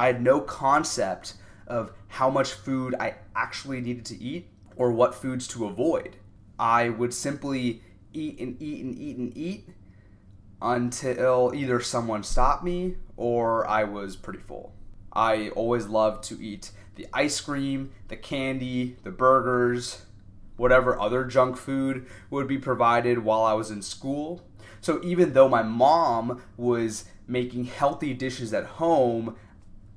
I had no concept of how much food I actually needed to eat or what foods to avoid. I would simply eat and eat and eat and eat until either someone stopped me or I was pretty full. I always loved to eat the ice cream, the candy, the burgers, whatever other junk food would be provided while I was in school. So even though my mom was making healthy dishes at home,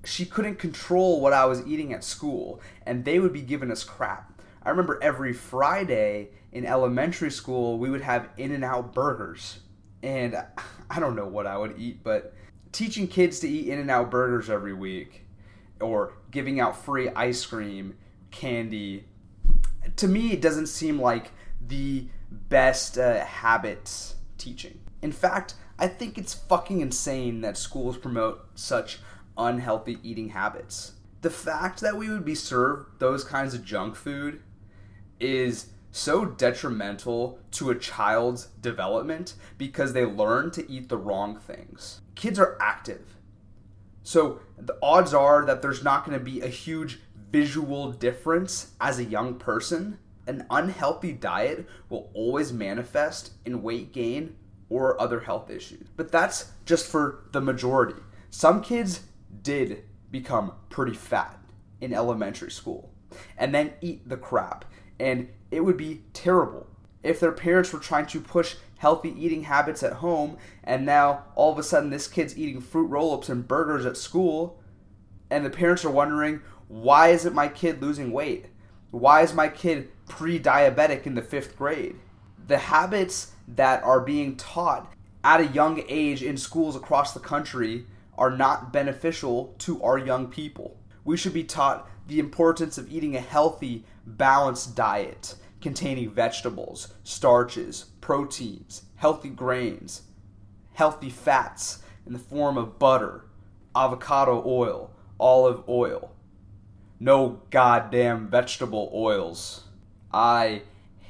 she couldn't control what I was eating at school, and they would be giving us crap. I remember every Friday in elementary school, we would have In N Out burgers. And I don't know what I would eat, but teaching kids to eat In N Out burgers every week or giving out free ice cream, candy, to me, it doesn't seem like the best uh, teaching. In fact, I think it's fucking insane that schools promote such unhealthy eating habits. The fact that we would be served those kinds of junk food is so detrimental to a child's development because they learn to eat the wrong things. Kids are active. So the odds are that there's not going to be a huge visual difference as a young person. An unhealthy diet will always manifest in weight gain or other health issues. But that's just for the majority. Some kids did become pretty fat in elementary school and then eat the crap. And it would be terrible if their parents were trying to push healthy eating habits at home and now all of a sudden this kid's eating fruit roll-ups and burgers at school and the parents are wondering why isn't my kid losing weight why is my kid pre-diabetic in the fifth grade the habits that are being taught at a young age in schools across the country are not beneficial to our young people we should be taught the importance of eating a healthy balanced diet containing vegetables, starches, proteins, healthy grains, healthy fats in the form of butter, avocado oil, olive oil. No goddamn vegetable oils. I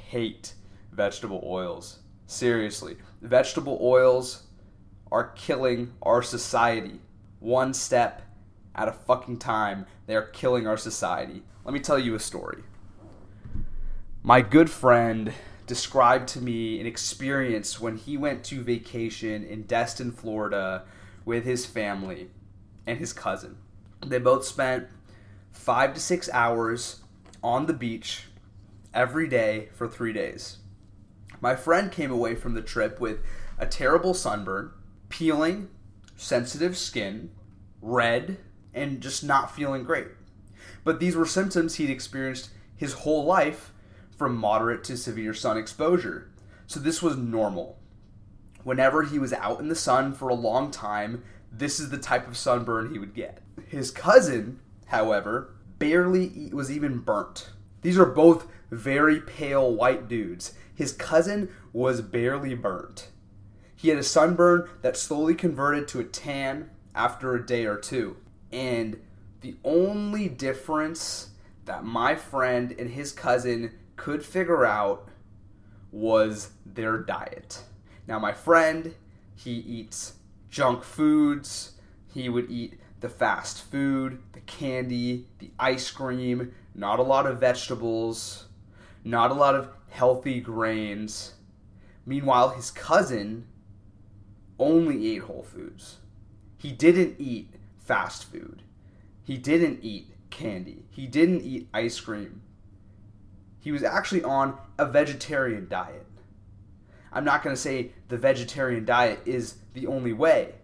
hate vegetable oils. Seriously, vegetable oils are killing our society. One step at a fucking time, they are killing our society. Let me tell you a story my good friend described to me an experience when he went to vacation in Destin, Florida with his family and his cousin. They both spent five to six hours on the beach every day for three days. My friend came away from the trip with a terrible sunburn, peeling, sensitive skin, red, and just not feeling great. But these were symptoms he'd experienced his whole life from moderate to severe sun exposure. So this was normal. Whenever he was out in the sun for a long time, this is the type of sunburn he would get. His cousin, however, barely was even burnt. These are both very pale white dudes. His cousin was barely burnt. He had a sunburn that slowly converted to a tan after a day or two. And the only difference that my friend and his cousin could figure out was their diet. Now, my friend, he eats junk foods. He would eat the fast food, the candy, the ice cream, not a lot of vegetables, not a lot of healthy grains. Meanwhile, his cousin only ate whole foods. He didn't eat fast food. He didn't eat candy. He didn't eat ice cream he was actually on a vegetarian diet. I'm not going to say the vegetarian diet is the only way,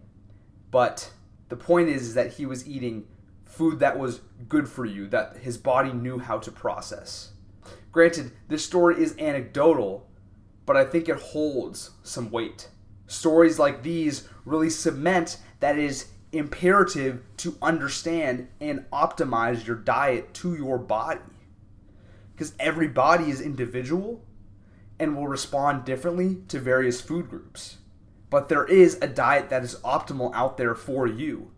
but the point is, is that he was eating food that was good for you, that his body knew how to process. Granted, this story is anecdotal, but I think it holds some weight. Stories like these really cement that it is imperative to understand and optimize your diet to your body because every body is individual and will respond differently to various food groups. But there is a diet that is optimal out there for you.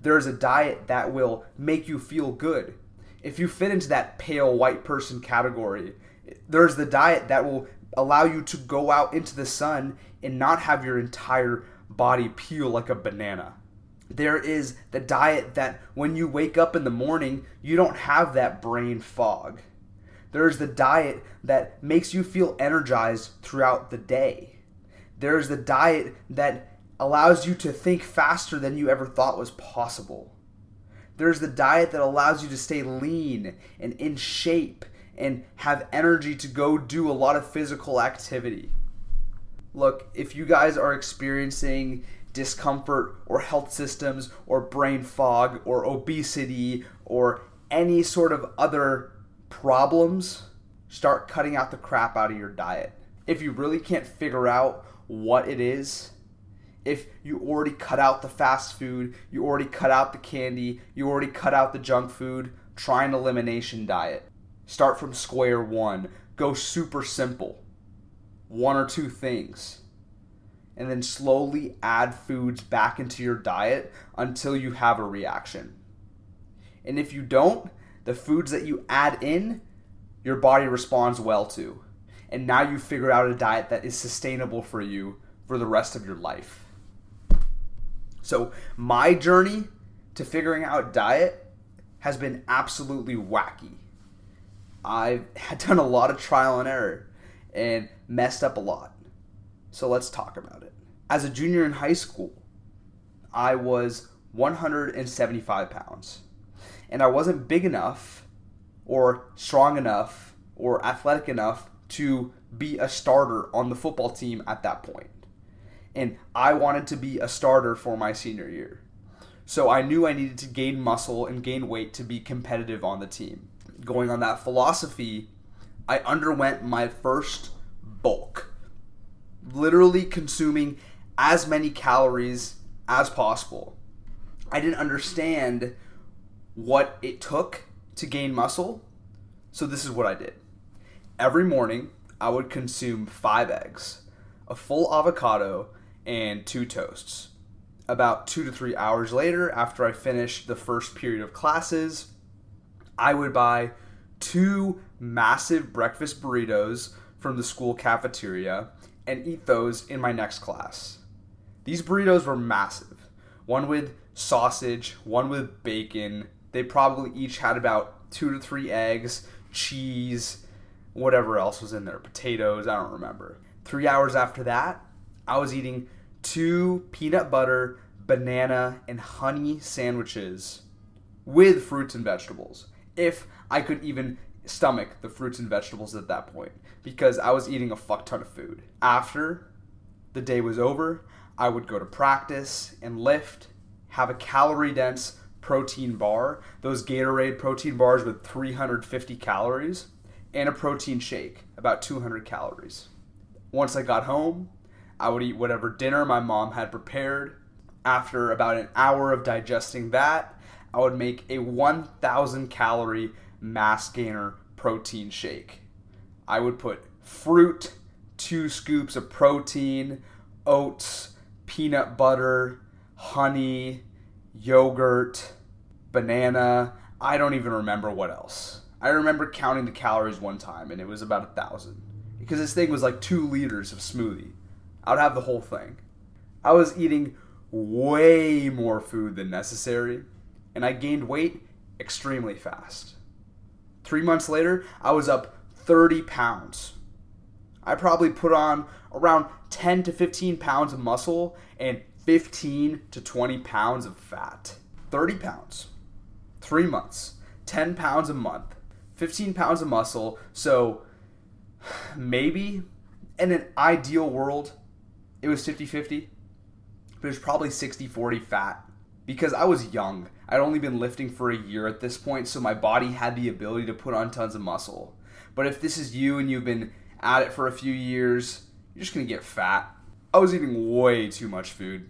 There is a diet that will make you feel good. If you fit into that pale white person category, there's the diet that will allow you to go out into the sun and not have your entire body peel like a banana. There is the diet that when you wake up in the morning, you don't have that brain fog. There's the diet that makes you feel energized throughout the day. There's the diet that allows you to think faster than you ever thought was possible. There's the diet that allows you to stay lean and in shape and have energy to go do a lot of physical activity. Look, if you guys are experiencing discomfort or health systems or brain fog or obesity or any sort of other problems, start cutting out the crap out of your diet. If you really can't figure out what it is, if you already cut out the fast food, you already cut out the candy, you already cut out the junk food, try an elimination diet. Start from square one. Go super simple. One or two things. And then slowly add foods back into your diet until you have a reaction. And if you don't, the foods that you add in, your body responds well to. And now you figure out a diet that is sustainable for you for the rest of your life. So, my journey to figuring out diet has been absolutely wacky. I've done a lot of trial and error and messed up a lot. So, let's talk about it. As a junior in high school, I was 175 pounds. And I wasn't big enough or strong enough or athletic enough to be a starter on the football team at that point. point and I wanted to be a starter for my senior year. So I knew I needed to gain muscle and gain weight to be competitive on the team. Going on that philosophy, I underwent my first bulk, literally consuming as many calories as possible. I didn't understand what it took to gain muscle, so this is what I did. Every morning, I would consume five eggs, a full avocado, and two toasts. About two to three hours later, after I finished the first period of classes, I would buy two massive breakfast burritos from the school cafeteria and eat those in my next class. These burritos were massive. One with sausage, one with bacon. They probably each had about two to three eggs, cheese, whatever else was in there, potatoes, I don't remember. Three hours after that, I was eating two peanut butter, banana, and honey sandwiches with fruits and vegetables. If I could even stomach the fruits and vegetables at that point, because I was eating a fuck ton of food. After the day was over, I would go to practice and lift, have a calorie dense protein bar, those Gatorade protein bars with 350 calories, and a protein shake, about 200 calories. Once I got home, I would eat whatever dinner my mom had prepared. After about an hour of digesting that, I would make a 1,000 calorie mass gainer protein shake. I would put fruit, two scoops of protein, oats, peanut butter, honey, yogurt, banana. I don't even remember what else. I remember counting the calories one time and it was about a thousand. Because this thing was like two liters of smoothie. I would have the whole thing. I was eating way more food than necessary, and I gained weight extremely fast. Three months later, I was up 30 pounds. I probably put on around 10 to 15 pounds of muscle and 15 to 20 pounds of fat. 30 pounds. Three months. 10 pounds a month. 15 pounds of muscle. So maybe in an ideal world, it was 50 50, but it was probably 60 40 fat because I was young. I'd only been lifting for a year at this point, so my body had the ability to put on tons of muscle. But if this is you and you've been at it for a few years, you're just gonna get fat. I was eating way too much food.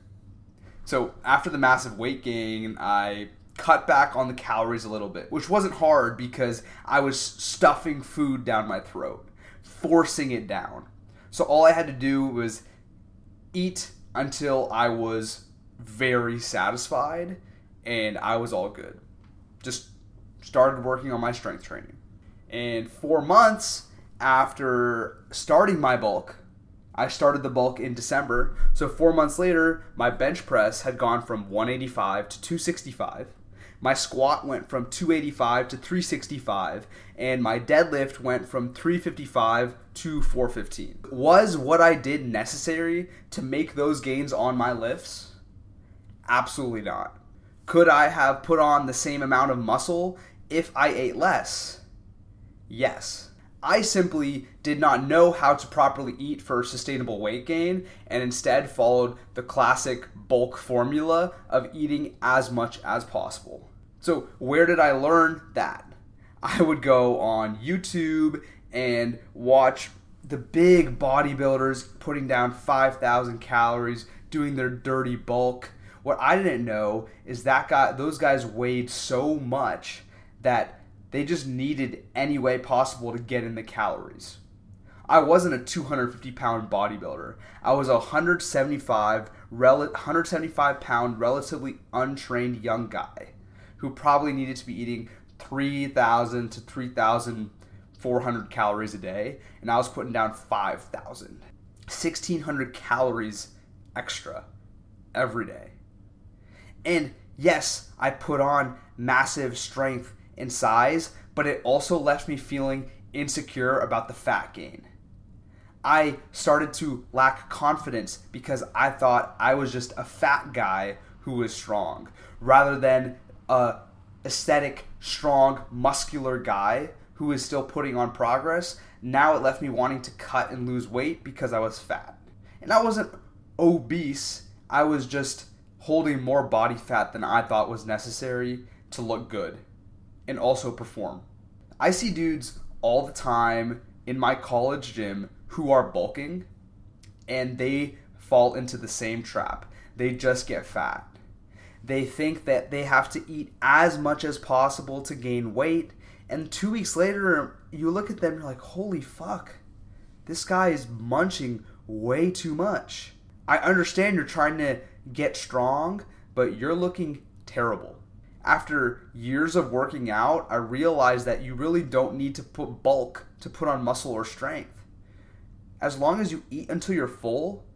So after the massive weight gain, I cut back on the calories a little bit, which wasn't hard because I was stuffing food down my throat, forcing it down. So all I had to do was eat until I was very satisfied and I was all good. Just started working on my strength training. And four months after starting my bulk, I started the bulk in December. So four months later, my bench press had gone from 185 to 265. My squat went from 285 to 365, and my deadlift went from 355 to 415. Was what I did necessary to make those gains on my lifts? Absolutely not. Could I have put on the same amount of muscle if I ate less? Yes. I simply did not know how to properly eat for sustainable weight gain and instead followed the classic bulk formula of eating as much as possible. So, where did I learn that? I would go on YouTube and watch the big bodybuilders putting down 5,000 calories, doing their dirty bulk. What I didn't know is that guy, those guys weighed so much that they just needed any way possible to get in the calories. I wasn't a 250 pound bodybuilder. I was a 175, rel- 175 pound, relatively untrained young guy who probably needed to be eating 3,000 to 3,400 calories a day, and I was putting down 5,000. 1,600 calories extra every day. And yes, I put on massive strength and size, but it also left me feeling insecure about the fat gain. I started to lack confidence because I thought I was just a fat guy who was strong rather than a aesthetic, strong, muscular guy who is still putting on progress. Now it left me wanting to cut and lose weight because I was fat. And I wasn't obese, I was just holding more body fat than I thought was necessary to look good and also perform. I see dudes all the time in my college gym who are bulking and they fall into the same trap. They just get fat. They think that they have to eat as much as possible to gain weight, and two weeks later, you look at them and you're like, holy fuck, this guy is munching way too much. I understand you're trying to get strong, but you're looking terrible after years of working out, I realized that you really don't need to put bulk to put on muscle or strength. As long as you eat until you're full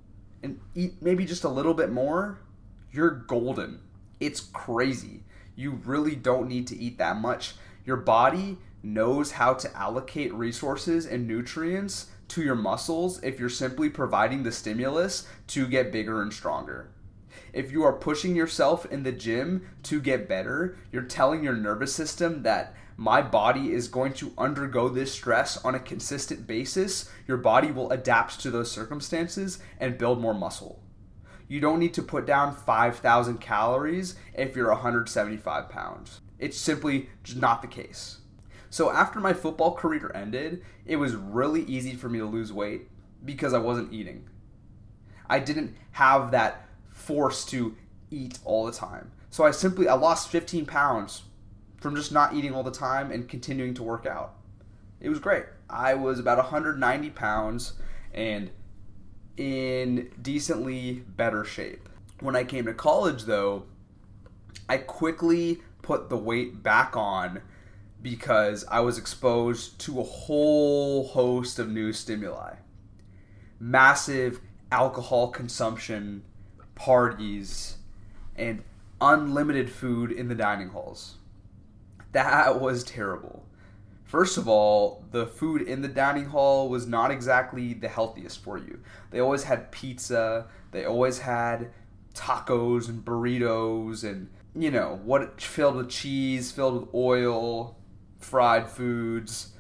and eat maybe just a little bit more, you're golden. It's crazy. You really don't need to eat that much. Your body knows how to allocate resources and nutrients to your muscles if you're simply providing the stimulus to get bigger and stronger if you are pushing yourself in the gym to get better, you're telling your nervous system that my body is going to undergo this stress on a consistent basis. Your body will adapt to those circumstances and build more muscle. You don't need to put down 5,000 calories if you're 175 pounds. It's simply not the case. So after my football career ended, it was really easy for me to lose weight because I wasn't eating. I didn't have that forced to eat all the time. So I simply I lost 15 pounds from just not eating all the time and continuing to work out. It was great. I was about 190 pounds and in decently better shape. When I came to college though, I quickly put the weight back on because I was exposed to a whole host of new stimuli. Massive alcohol consumption parties, and unlimited food in the dining halls. That was terrible. First of all, the food in the dining hall was not exactly the healthiest for you. They always had pizza, they always had tacos and burritos and you know, what filled with cheese, filled with oil, fried foods,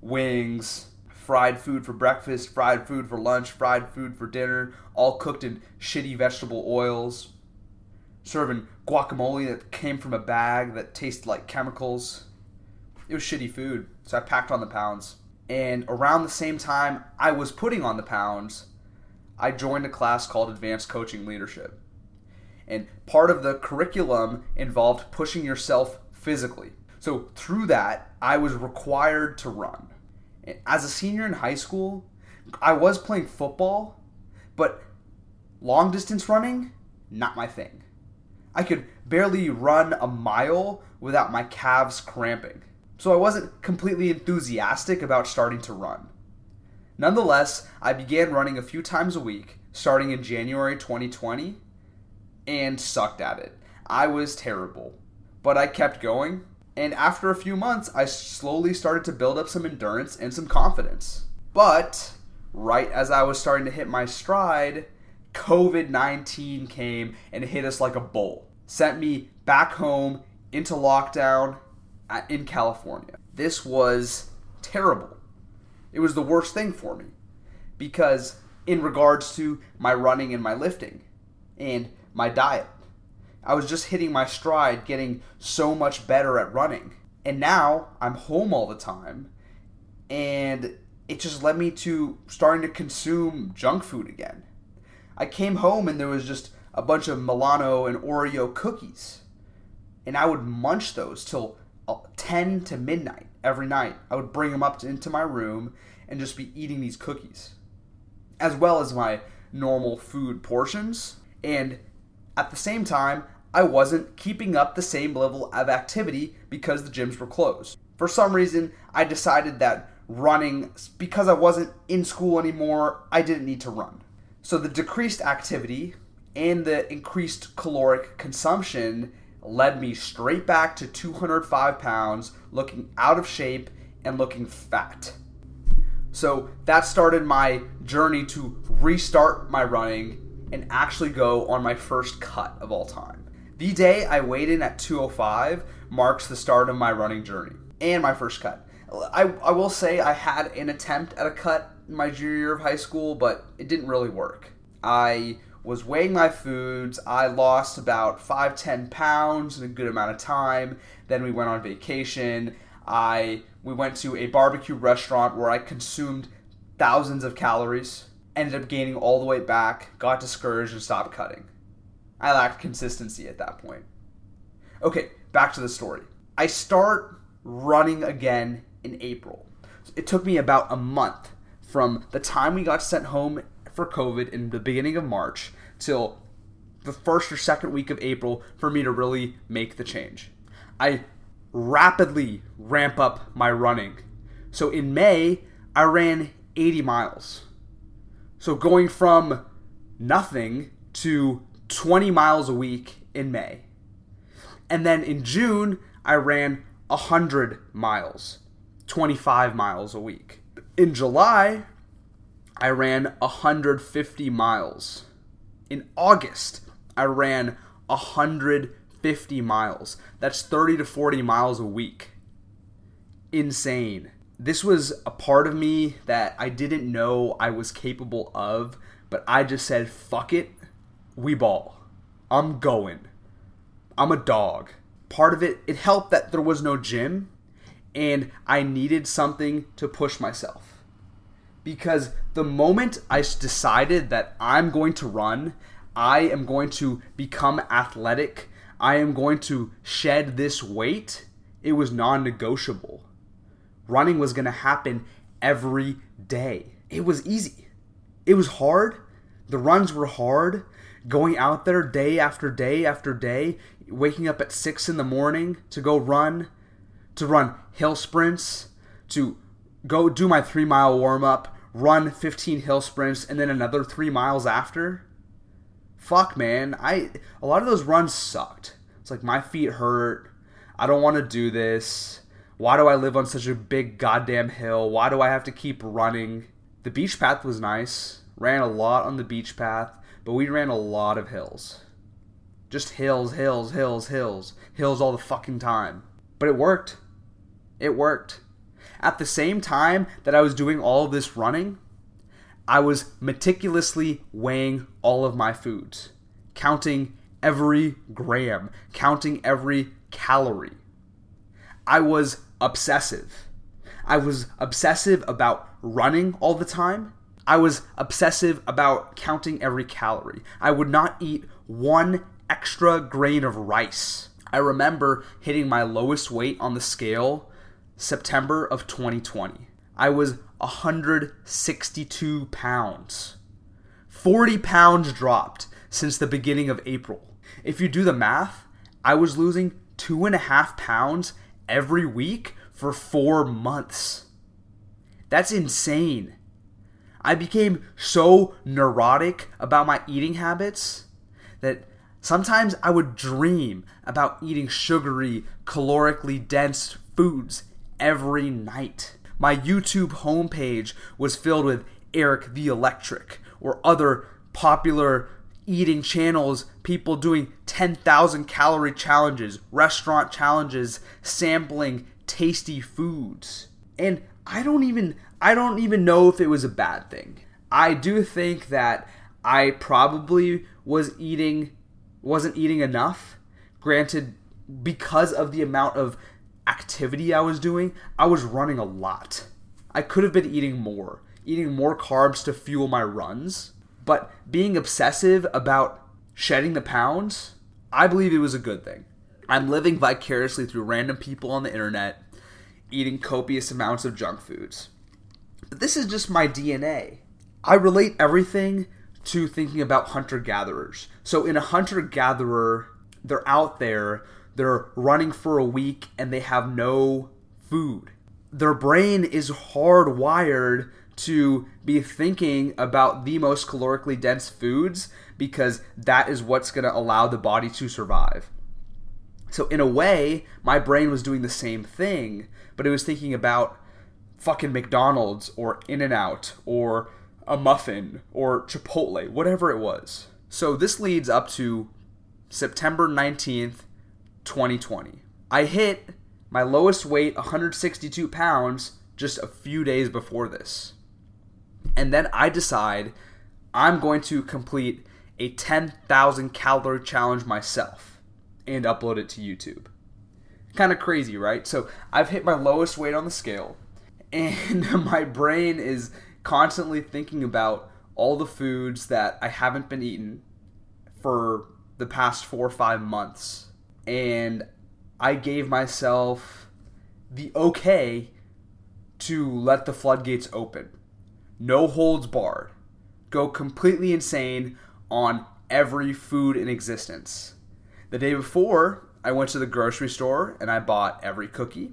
wings, fried food for breakfast, fried food for lunch, fried food for dinner, all cooked in shitty vegetable oils, serving guacamole that came from a bag that tasted like chemicals. It was shitty food, so I packed on the pounds. And around the same time I was putting on the pounds, I joined a class called Advanced Coaching Leadership. And part of the curriculum involved pushing yourself physically. So through that, I was required to run as a senior in high school, I was playing football, but long distance running, not my thing. I could barely run a mile without my calves cramping. So I wasn't completely enthusiastic about starting to run. Nonetheless, I began running a few times a week starting in January 2020 and sucked at it. I was terrible, but I kept going. And after a few months, I slowly started to build up some endurance and some confidence. But right as I was starting to hit my stride, COVID 19 came and hit us like a bull. Sent me back home into lockdown in California. This was terrible. It was the worst thing for me because, in regards to my running and my lifting and my diet, I was just hitting my stride, getting so much better at running. And now I'm home all the time, and it just led me to starting to consume junk food again. I came home and there was just a bunch of Milano and Oreo cookies. And I would munch those till uh, 10 to midnight every night. I would bring them up to, into my room and just be eating these cookies, as well as my normal food portions. And at the same time, I wasn't keeping up the same level of activity because the gyms were closed. For some reason, I decided that running, because I wasn't in school anymore, I didn't need to run. So the decreased activity and the increased caloric consumption led me straight back to 205 pounds, looking out of shape and looking fat. So that started my journey to restart my running and actually go on my first cut of all time. The day I weighed in at 205 marks the start of my running journey and my first cut. I, I will say I had an attempt at a cut my junior year of high school, but it didn't really work. I was weighing my foods. I lost about 5 10 pounds in a good amount of time. Then we went on vacation. I we went to a barbecue restaurant where I consumed thousands of calories, ended up gaining all the way back, got discouraged and stopped cutting. I lacked consistency at that point. Okay, back to the story. I start running again in April. It took me about a month from the time we got sent home for COVID in the beginning of March till the first or second week of April for me to really make the change. I rapidly ramp up my running. So in May, I ran 80 miles. So going from nothing to 20 miles a week in May. And then in June, I ran 100 miles, 25 miles a week. In July, I ran 150 miles. In August, I ran 150 miles. That's 30 to 40 miles a week. Insane. This was a part of me that I didn't know I was capable of, but I just said, fuck it, we ball. I'm going. I'm a dog. Part of it, it helped that there was no gym and I needed something to push myself. Because the moment I decided that I'm going to run, I am going to become athletic, I am going to shed this weight, it was non negotiable. Running was going to happen every day. It was easy. It was hard. The runs were hard going out there day after day after day, waking up at six in the morning to go run, to run hill sprints, to go do my three mile warm up, run 15 hill sprints, and then another three miles after. Fuck, man. I a lot of those runs sucked. It's like my feet hurt. I don't want to do this. Why do I live on such a big goddamn hill? Why do I have to keep running? The beach path was nice. Ran a lot on the beach path but we ran a lot of hills. Just hills, hills, hills, hills, hills all the fucking time. But it worked. It worked. At the same time that I was doing all this running, I was meticulously weighing all of my foods, counting every gram, counting every calorie. I was obsessive. I was obsessive about running all the time I was obsessive about counting every calorie. I would not eat one extra grain of rice. I remember hitting my lowest weight on the scale September of 2020. I was 162 pounds. 40 pounds dropped since the beginning of April. If you do the math, I was losing two and a half pounds every week for four months. That's insane. I became so neurotic about my eating habits that sometimes I would dream about eating sugary, calorically dense foods every night. My YouTube homepage was filled with Erik the Electric or other popular eating channels, people doing 10,000 calorie challenges, restaurant challenges, sampling tasty foods. And I don't even I don't even know if it was a bad thing. I do think that I probably was eating wasn't eating enough. Granted because of the amount of activity I was doing, I was running a lot. I could have been eating more, eating more carbs to fuel my runs. But being obsessive about shedding the pounds, I believe it was a good thing. I'm living vicariously through random people on the internet, eating copious amounts of junk foods. But this is just my DNA. I relate everything to thinking about hunter gatherers. So, in a hunter gatherer, they're out there they're running for a week and they have no food. Their brain is hardwired to be thinking about the most calorically dense foods because that is what's going to allow the body to survive. So, in a way, my brain was doing the same thing, but it was thinking about fucking McDonald's or In N Out or a muffin or Chipotle, whatever it was. So, this leads up to September 19th, 2020. I hit my lowest weight, 162 pounds, just a few days before this. And then I decide I'm going to complete a 10,000 calorie challenge myself and upload it to YouTube. Kind of crazy, right? So I've hit my lowest weight on the scale, and my brain is constantly thinking about all the foods that I haven't been eating for the past four or five months and I gave myself the okay to let the floodgates open. No holds barred. Go completely insane on every food in existence. The day before, I went to the grocery store and I bought every cookie,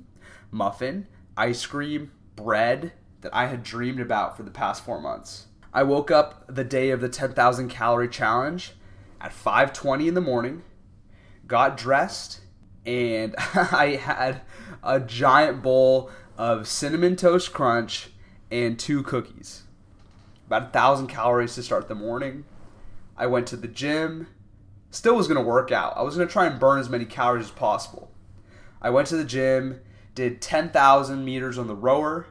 muffin, ice cream, bread that I had dreamed about for the past 4 months. I woke up the day of the 10,000 calorie challenge at 5:20 in the morning got dressed, and I had a giant bowl of cinnamon toast crunch and two cookies. About a thousand calories to start the morning. I went to the gym. Still was gonna work out. I was gonna try and burn as many calories as possible. I went to the gym, did 10,000 meters on the rower,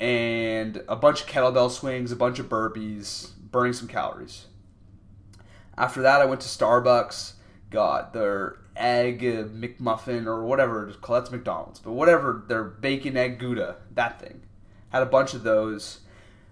and a bunch of kettlebell swings, a bunch of burpees, burning some calories. After that, I went to Starbucks, got their egg uh, McMuffin or whatever it's. That's McDonald's, but whatever their bacon egg Gouda, that thing. Had a bunch of those.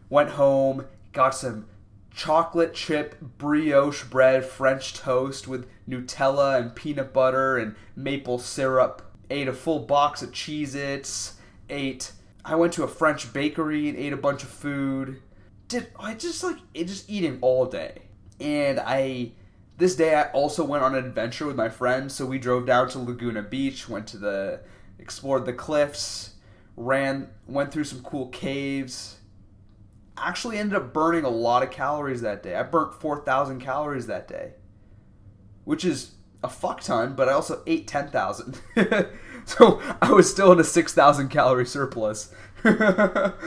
Went home, got some chocolate chip brioche bread, French toast with Nutella and peanut butter and maple syrup. Ate a full box of Cheez Its. Ate. I went to a French bakery and ate a bunch of food. Did I just like it just eating all day. And I this day I also went on an adventure with my friends. So we drove down to Laguna Beach, went to the explored the cliffs, ran went through some cool caves. Actually ended up burning a lot of calories that day. I burnt 4,000 calories that day. Which is a fuck ton, but I also ate 10,000. so I was still in a 6,000 calorie surplus. but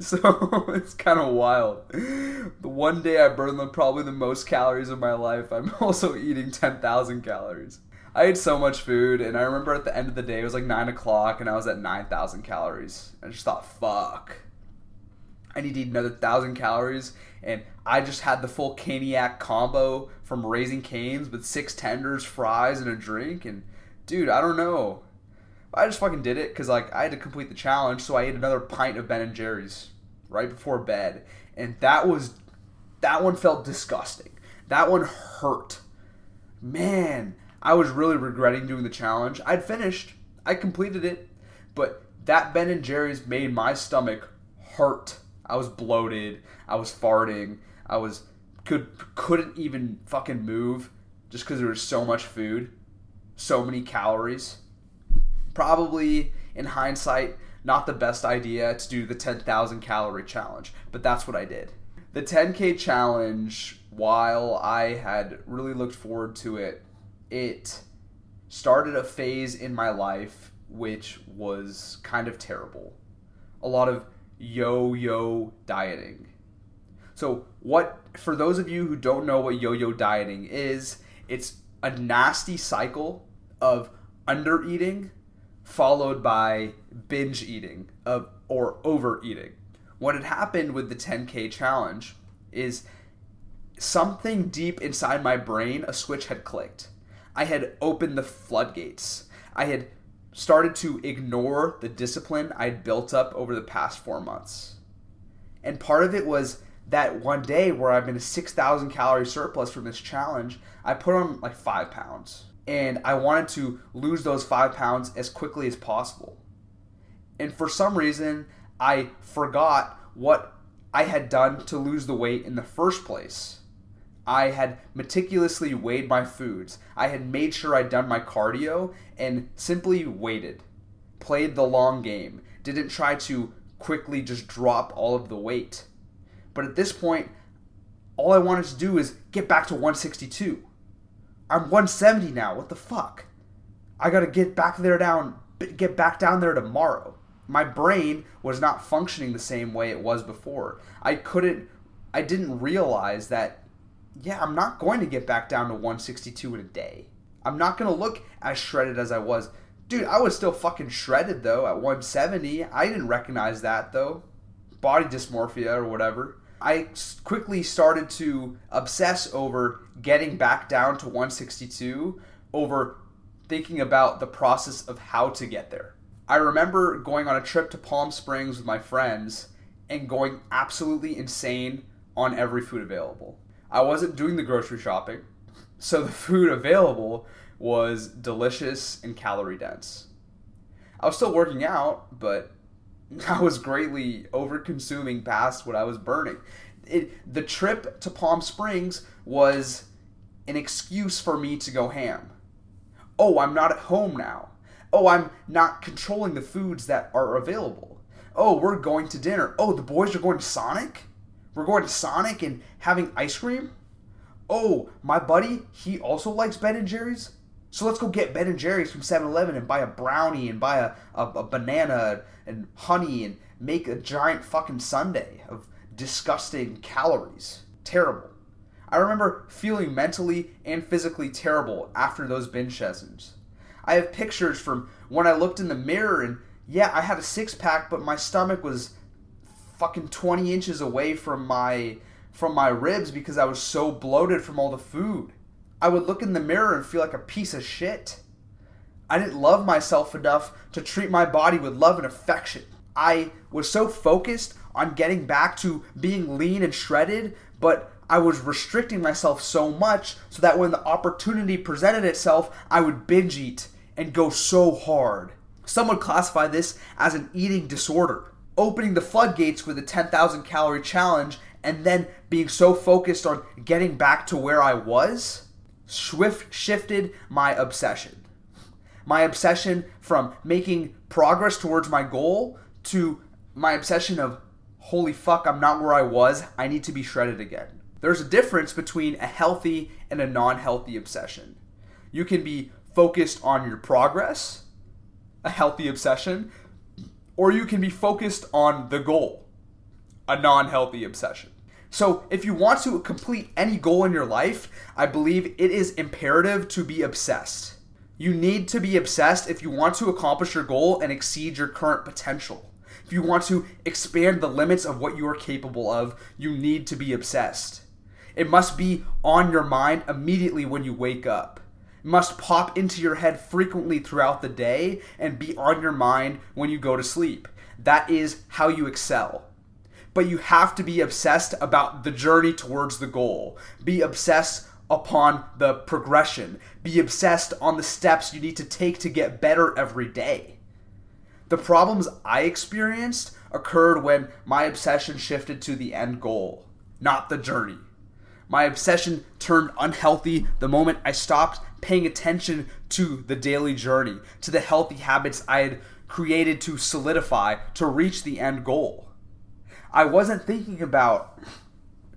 so it's kind of wild. The one day I burned the, probably the most calories of my life, I'm also eating 10,000 calories. I ate so much food, and I remember at the end of the day, it was like 9 o'clock, and I was at 9,000 calories. I just thought, fuck. I need to eat another 1,000 calories, and I just had the full Caniac combo from Raising Cane's with six tenders, fries, and a drink, and dude, I don't know. I just fucking did it because like I had to complete the challenge, so I ate another pint of Ben and Jerry's right before bed, and that was that one felt disgusting. That one hurt. Man, I was really regretting doing the challenge. I'd finished, I completed it, but that Ben and Jerry's made my stomach hurt. I was bloated. I was farting. I was could couldn't even fucking move just because there was so much food, so many calories probably in hindsight not the best idea to do the 10,000 calorie challenge, but that's what I did. The 10K challenge, while I had really looked forward to it, it started a phase in my life which was kind of terrible. A lot of yo yo dieting. So, what, for those of you who don't know what yo yo dieting is, it's a nasty cycle of under eating followed by binge eating of or overeating. What had happened with the 10k challenge is something deep inside my brain a switch had clicked. I had opened the floodgates. I had started to ignore the discipline I'd built up over the past 4 months. And part of it was that one day where I've been a 6,000 calorie surplus from this challenge, I put on like five pounds. And I wanted to lose those five pounds as quickly as possible. And for some reason, I forgot what I had done to lose the weight in the first place. I had meticulously weighed my foods. I had made sure I'd done my cardio and simply waited. Played the long game. Didn't try to quickly just drop all of the weight. But at this point, all I wanted to do is get back to 162. I'm 170 now. What the fuck? I got to get back there down get back down there tomorrow. My brain was not functioning the same way it was before. I couldn't I didn't realize that yeah, I'm not going to get back down to 162 in a day. I'm not going to look as shredded as I was. Dude, I was still fucking shredded though at 170. I didn't recognize that though. Body dysmorphia or whatever. I quickly started to obsess over getting back down to 162 over thinking about the process of how to get there. I remember going on a trip to Palm Springs with my friends and going absolutely insane on every food available. I wasn't doing the grocery shopping, so the food available was delicious and calorie dense. I was still working out, but I was greatly over consuming past what I was burning. It, the trip to Palm Springs was an excuse for me to go ham. Oh, I'm not at home now. Oh, I'm not controlling the foods that are available. Oh, we're going to dinner. Oh, the boys are going to Sonic? We're going to Sonic and having ice cream? Oh, my buddy, he also likes Ben and Jerry's? So let's go get Ben and Jerry's from 7-Eleven and buy a brownie and buy a, a, a banana and honey and make a giant fucking sundae of disgusting calories. Terrible. I remember feeling mentally and physically terrible after those binge sessions. I have pictures from when I looked in the mirror and yeah, I had a six pack, but my stomach was fucking 20 inches away from my from my ribs because I was so bloated from all the food. I would look in the mirror and feel like a piece of shit. I didn't love myself enough to treat my body with love and affection. I was so focused on getting back to being lean and shredded, but I was restricting myself so much so that when the opportunity presented itself, I would binge eat and go so hard. Some would classify this as an eating disorder. Opening the floodgates with a 10,000 calorie challenge and then being so focused on getting back to where I was, swift shifted my obsession. My obsession from making progress towards my goal to my obsession of holy fuck, I'm not where I was, I need to be shredded again. There's a difference between a healthy and a non healthy obsession. You can be focused on your progress, a healthy obsession, or you can be focused on the goal, a non healthy obsession. So, if you want to complete any goal in your life, I believe it is imperative to be obsessed. You need to be obsessed if you want to accomplish your goal and exceed your current potential. If you want to expand the limits of what you are capable of, you need to be obsessed. It must be on your mind immediately when you wake up. It must pop into your head frequently throughout the day and be on your mind when you go to sleep. That is how you excel. But you have to be obsessed about the journey towards the goal. Be obsessed upon the progression. Be obsessed on the steps you need to take to get better every day. The problems I experienced occurred when my obsession shifted to the end goal, not the journey. My obsession turned unhealthy the moment I stopped paying attention to the daily journey, to the healthy habits I had created to solidify to reach the end goal. I wasn't thinking about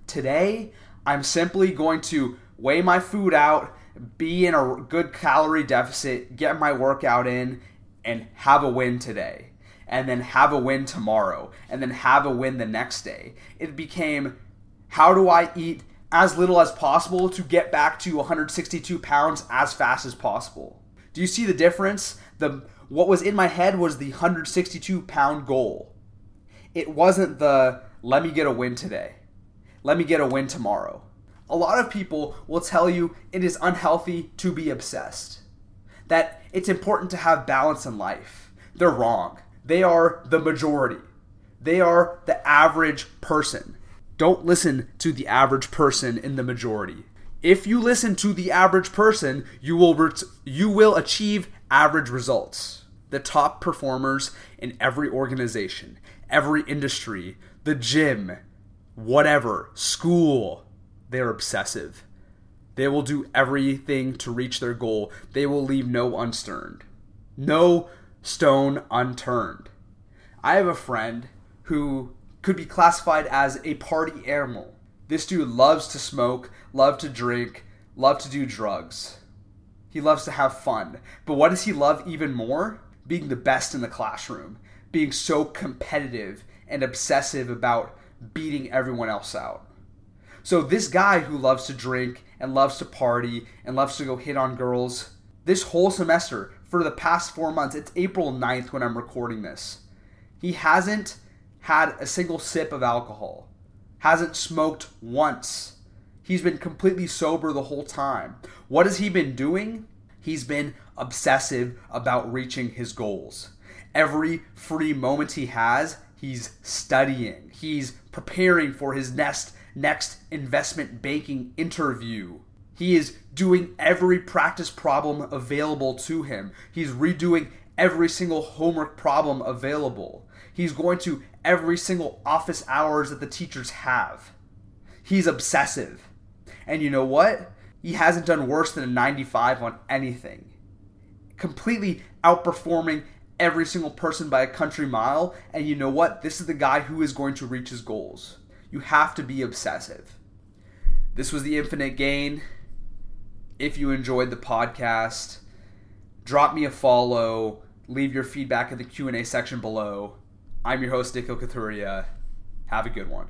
today, I'm simply going to weigh my food out, be in a good calorie deficit, get my workout in, and have a win today. And then have a win tomorrow. And then have a win the next day. It became how do I eat as little as possible to get back to 162 pounds as fast as possible? Do you see the difference? The what was in my head was the 162 pound goal. It wasn't the let me get a win today. Let me get a win tomorrow. A lot of people will tell you it is unhealthy to be obsessed. That it's important to have balance in life. They're wrong. They are the majority. They are the average person. Don't listen to the average person in the majority. If you listen to the average person, you will ret- you will achieve average results. The top performers in every organization, every industry, the gym, whatever, school, they're obsessive. They will do everything to reach their goal. They will leave no unturned. No stone unturned. I have a friend who could be classified as a party animal. This dude loves to smoke, love to drink, love to do drugs. He loves to have fun. But what does he love even more? Being the best in the classroom, being so competitive and obsessive about beating everyone else out. So, this guy who loves to drink and loves to party and loves to go hit on girls, this whole semester, for the past four months, it's April 9th when I'm recording this, he hasn't had a single sip of alcohol, hasn't smoked once. He's been completely sober the whole time. What has he been doing? He's been obsessive about reaching his goals. Every free moment he has, he's studying. He's preparing for his next next investment banking interview. He is doing every practice problem available to him. He's redoing every single homework problem available. He's going to every single office hours that the teachers have. He's obsessive. And you know what? He hasn't done worse than a 95 on anything. Completely outperforming every single person by a country mile. And you know what? This is the guy who is going to reach his goals. You have to be obsessive. This was the Infinite Gain. If you enjoyed the podcast, drop me a follow, leave your feedback in the Q&A section below. I'm your host, Nikhil Kathuria. Have a good one.